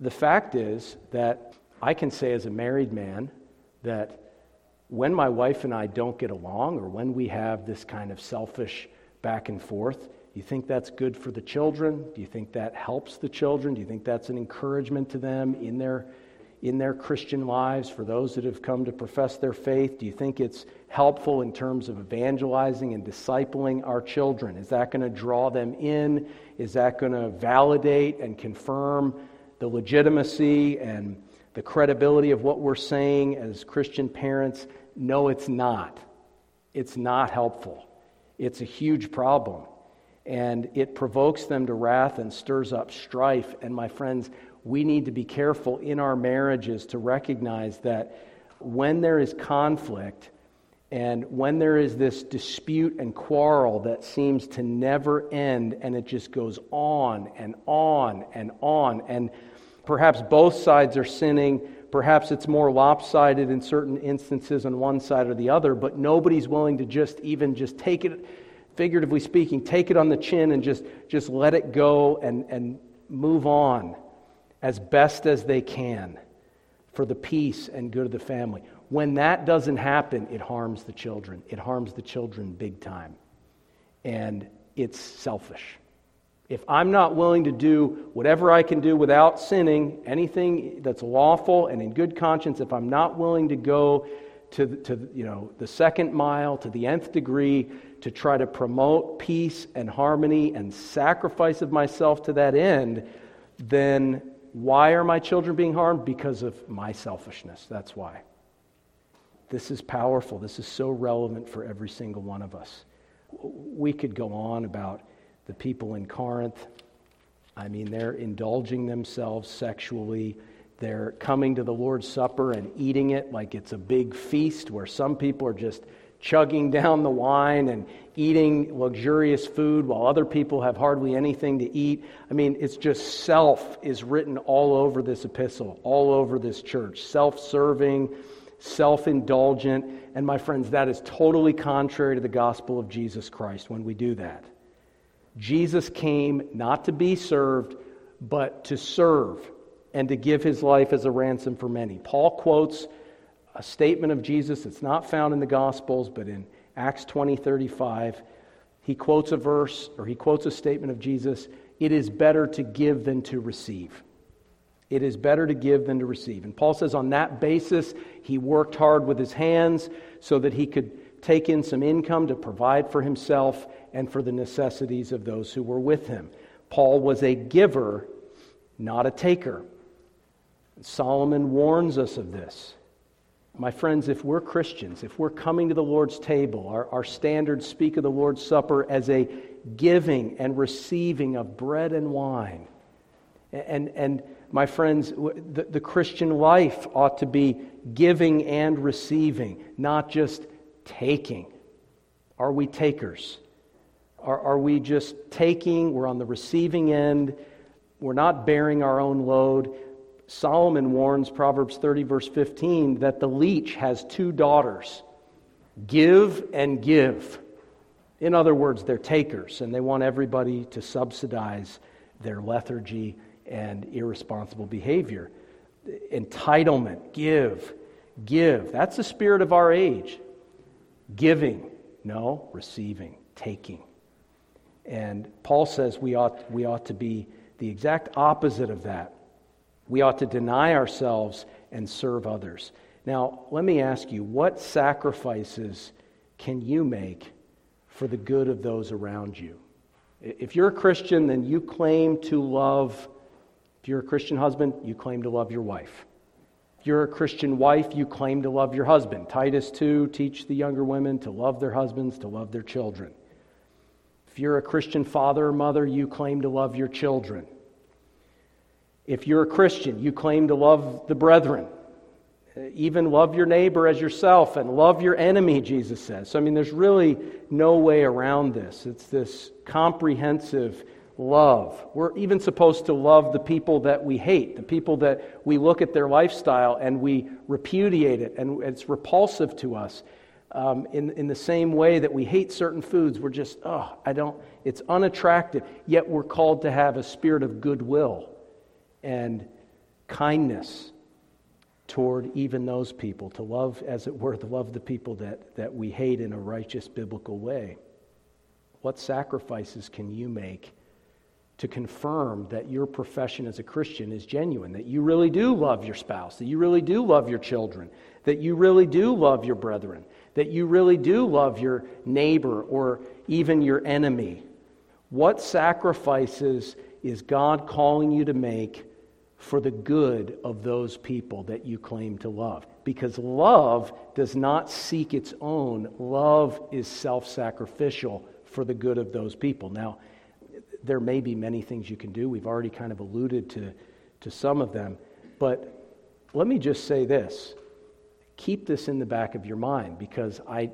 The fact is that I can say as a married man that when my wife and I don't get along or when we have this kind of selfish back and forth, you think that's good for the children? Do you think that helps the children? Do you think that's an encouragement to them in their in their Christian lives for those that have come to profess their faith? Do you think it's helpful in terms of evangelizing and discipling our children? Is that going to draw them in? Is that going to validate and confirm the legitimacy and the credibility of what we're saying as Christian parents? No, it's not. It's not helpful. It's a huge problem. And it provokes them to wrath and stirs up strife. And my friends, we need to be careful in our marriages to recognize that when there is conflict and when there is this dispute and quarrel that seems to never end and it just goes on and on and on, and perhaps both sides are sinning, perhaps it's more lopsided in certain instances on one side or the other, but nobody's willing to just even just take it figuratively speaking, take it on the chin and just, just let it go and, and move on as best as they can for the peace and good of the family. When that doesn't happen, it harms the children. It harms the children big time. And it's selfish. If I'm not willing to do whatever I can do without sinning, anything that's lawful and in good conscience, if I'm not willing to go to, to you know, the second mile, to the nth degree, to try to promote peace and harmony and sacrifice of myself to that end, then why are my children being harmed? Because of my selfishness. That's why. This is powerful. This is so relevant for every single one of us. We could go on about the people in Corinth. I mean, they're indulging themselves sexually. They're coming to the Lord's Supper and eating it like it's a big feast where some people are just chugging down the wine and eating luxurious food while other people have hardly anything to eat. I mean, it's just self is written all over this epistle, all over this church. Self serving, self indulgent. And my friends, that is totally contrary to the gospel of Jesus Christ when we do that. Jesus came not to be served, but to serve and to give his life as a ransom for many. Paul quotes a statement of Jesus that's not found in the Gospels, but in Acts 20 35. He quotes a verse or he quotes a statement of Jesus It is better to give than to receive. It is better to give than to receive. And Paul says on that basis, he worked hard with his hands so that he could take in some income to provide for himself and for the necessities of those who were with him. Paul was a giver, not a taker. Solomon warns us of this. My friends, if we're Christians, if we're coming to the Lord's table, our, our standards speak of the Lord's Supper as a giving and receiving of bread and wine. And, and my friends, the, the Christian life ought to be giving and receiving, not just taking. Are we takers? Are, are we just taking, we're on the receiving end, we're not bearing our own load? Solomon warns, Proverbs 30, verse 15, that the leech has two daughters give and give. In other words, they're takers, and they want everybody to subsidize their lethargy and irresponsible behavior. Entitlement, give, give. That's the spirit of our age. Giving, no, receiving, taking. And Paul says we ought, we ought to be the exact opposite of that. We ought to deny ourselves and serve others. Now, let me ask you what sacrifices can you make for the good of those around you? If you're a Christian, then you claim to love, if you're a Christian husband, you claim to love your wife. If you're a Christian wife, you claim to love your husband. Titus 2 teach the younger women to love their husbands, to love their children. If you're a Christian father or mother, you claim to love your children. If you're a Christian, you claim to love the brethren. Even love your neighbor as yourself and love your enemy, Jesus says. So, I mean, there's really no way around this. It's this comprehensive love. We're even supposed to love the people that we hate, the people that we look at their lifestyle and we repudiate it, and it's repulsive to us. Um, in, in the same way that we hate certain foods, we're just, oh, I don't, it's unattractive. Yet we're called to have a spirit of goodwill and kindness toward even those people, to love, as it were, to love the people that, that we hate in a righteous biblical way. What sacrifices can you make to confirm that your profession as a Christian is genuine, that you really do love your spouse, that you really do love your children, that you really do love your brethren, that you really do love your neighbor or even your enemy? What sacrifices is God calling you to make for the good of those people that you claim to love. Because love does not seek its own, love is self sacrificial for the good of those people. Now, there may be many things you can do. We've already kind of alluded to, to some of them. But let me just say this keep this in the back of your mind because I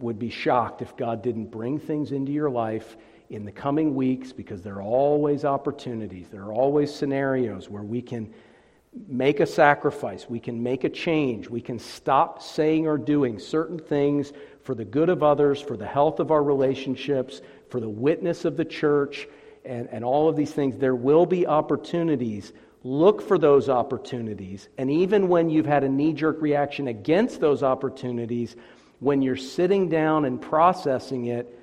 would be shocked if God didn't bring things into your life in the coming weeks because there are always opportunities, there are always scenarios where we can make a sacrifice, we can make a change, we can stop saying or doing certain things for the good of others, for the health of our relationships, for the witness of the church, and, and all of these things. There will be opportunities. Look for those opportunities. And even when you've had a knee jerk reaction against those opportunities, when you're sitting down and processing it,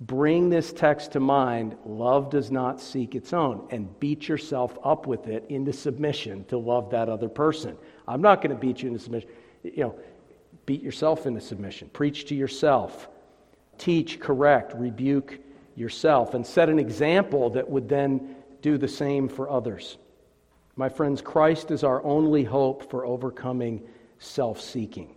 bring this text to mind. Love does not seek its own. And beat yourself up with it into submission to love that other person. I'm not going to beat you into submission. You know beat yourself into submission. Preach to yourself. Teach correct rebuke yourself and set an example that would then do the same for others. My friends christ is our only hope for overcoming self-seeking.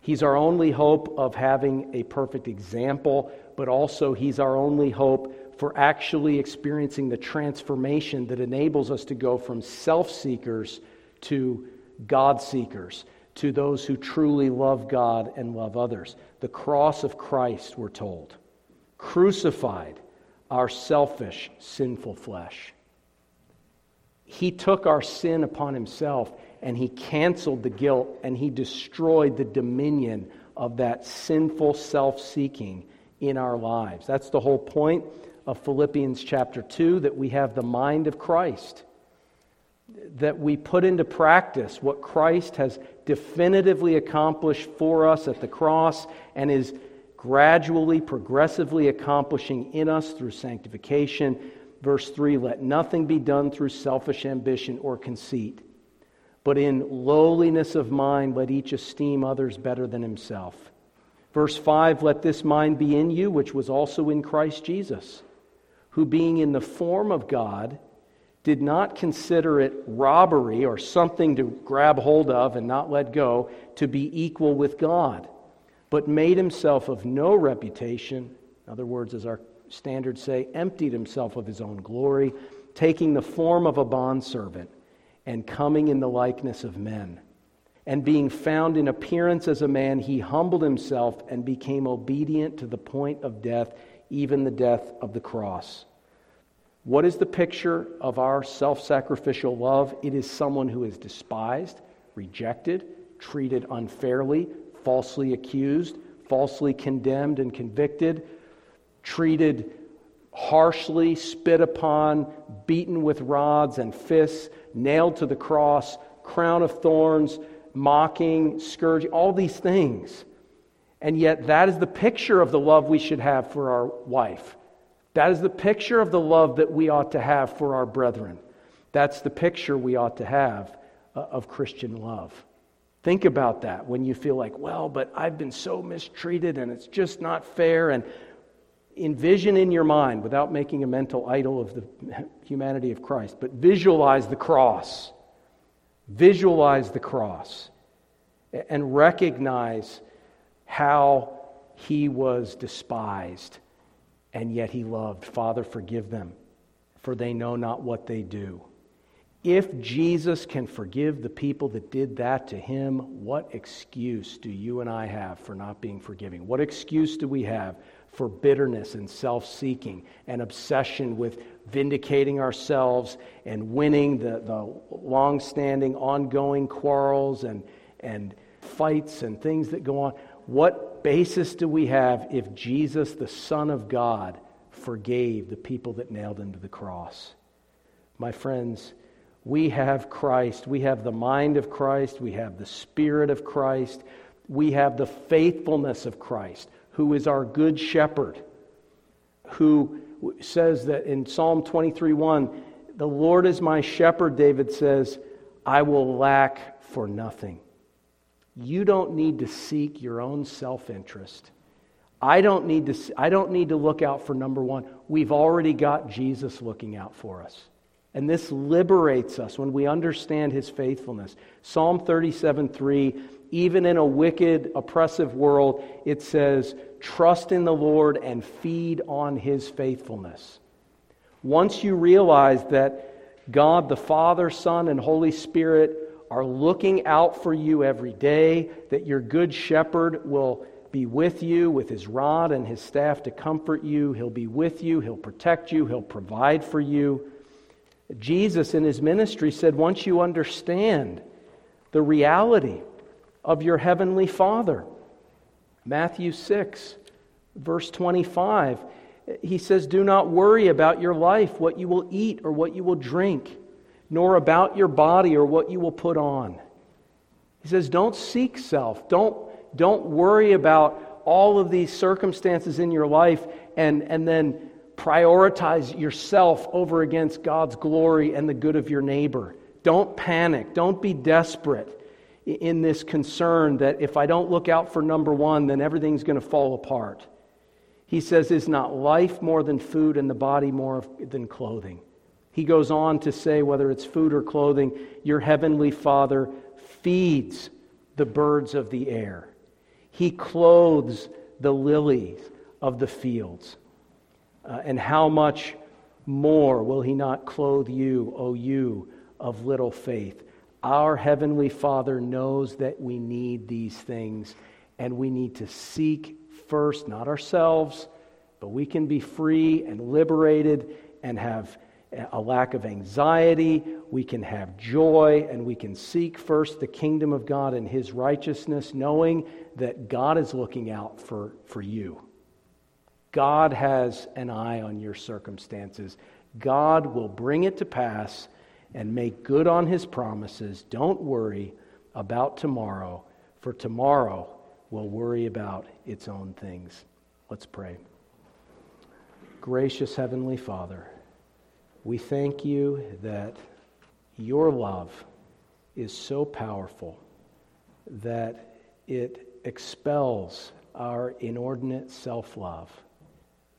He's our only hope of having a perfect example, but also He's our only hope for actually experiencing the transformation that enables us to go from self seekers to God seekers, to those who truly love God and love others. The cross of Christ, we're told, crucified our selfish, sinful flesh. He took our sin upon Himself and he canceled the guilt and he destroyed the dominion of that sinful self seeking in our lives. That's the whole point of Philippians chapter 2 that we have the mind of Christ, that we put into practice what Christ has definitively accomplished for us at the cross and is gradually, progressively accomplishing in us through sanctification. Verse 3 Let nothing be done through selfish ambition or conceit but in lowliness of mind, let each esteem others better than himself. Verse 5 Let this mind be in you, which was also in Christ Jesus, who being in the form of God, did not consider it robbery or something to grab hold of and not let go to be equal with God, but made himself of no reputation. In other words, as our standards say, emptied himself of his own glory, taking the form of a bondservant and coming in the likeness of men. And being found in appearance as a man, he humbled himself and became obedient to the point of death, even the death of the cross. What is the picture of our self sacrificial love? It is someone who is despised, rejected, treated unfairly, falsely accused, falsely condemned and convicted, treated harshly, spit upon, beaten with rods and fists, nailed to the cross, crown of thorns, mocking, scourging, all these things. And yet, that is the picture of the love we should have for our wife. That is the picture of the love that we ought to have for our brethren. That's the picture we ought to have uh, of Christian love. Think about that when you feel like, well, but I've been so mistreated and it's just not fair. And envision in your mind, without making a mental idol of the humanity of Christ, but visualize the cross. Visualize the cross and recognize how he was despised and yet he loved. Father, forgive them, for they know not what they do. If Jesus can forgive the people that did that to him, what excuse do you and I have for not being forgiving? What excuse do we have for bitterness and self seeking and obsession with vindicating ourselves and winning the, the long standing, ongoing quarrels and, and fights and things that go on. What basis do we have if Jesus, the Son of God, forgave the people that nailed him to the cross? My friends, we have Christ. We have the mind of Christ. We have the Spirit of Christ. We have the faithfulness of Christ who is our good shepherd, who says that in Psalm 23 1, the Lord is my shepherd, David says, I will lack for nothing. You don't need to seek your own self interest. I don't, need to, I don't need to look out for number one. We've already got Jesus looking out for us. And this liberates us when we understand his faithfulness. Psalm 37 3 even in a wicked, oppressive world, it says, trust in the Lord and feed on his faithfulness. Once you realize that God, the Father, Son, and Holy Spirit are looking out for you every day, that your good shepherd will be with you with his rod and his staff to comfort you, he'll be with you, he'll protect you, he'll provide for you. Jesus in his ministry said, once you understand the reality of your heavenly Father. Matthew 6, verse 25, he says, Do not worry about your life, what you will eat or what you will drink, nor about your body or what you will put on. He says, Don't seek self. Don't, don't worry about all of these circumstances in your life and, and then prioritize yourself over against God's glory and the good of your neighbor. Don't panic. Don't be desperate in this concern that if I don't look out for number one, then everything's going to fall apart. He says, Is not life more than food and the body more than clothing? He goes on to say, whether it's food or clothing, your heavenly Father feeds the birds of the air. He clothes the lilies of the fields. Uh, and how much more will He not clothe you, O you of little faith? Our Heavenly Father knows that we need these things, and we need to seek first, not ourselves, but we can be free and liberated and have a lack of anxiety. We can have joy, and we can seek first the kingdom of God and His righteousness, knowing that God is looking out for, for you. God has an eye on your circumstances. God will bring it to pass and make good on his promises. Don't worry about tomorrow, for tomorrow will worry about its own things. Let's pray. Gracious Heavenly Father, we thank you that your love is so powerful that it expels our inordinate self love.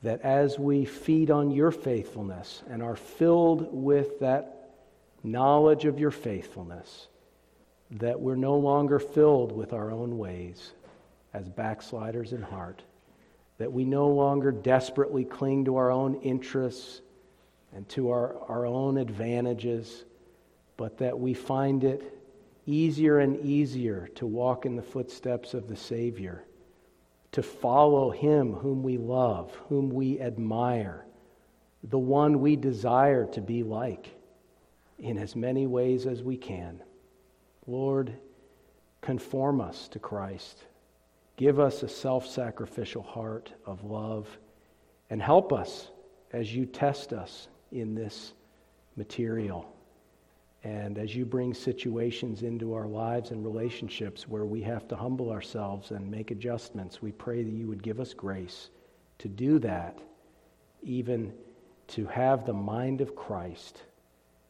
That as we feed on your faithfulness and are filled with that knowledge of your faithfulness, that we're no longer filled with our own ways as backsliders in heart, that we no longer desperately cling to our own interests and to our, our own advantages, but that we find it easier and easier to walk in the footsteps of the Savior, to follow Him whom we love, whom we admire, the one we desire to be like in as many ways as we can. Lord, conform us to Christ. Give us a self sacrificial heart of love and help us as you test us in this material. And as you bring situations into our lives and relationships where we have to humble ourselves and make adjustments, we pray that you would give us grace to do that, even to have the mind of Christ.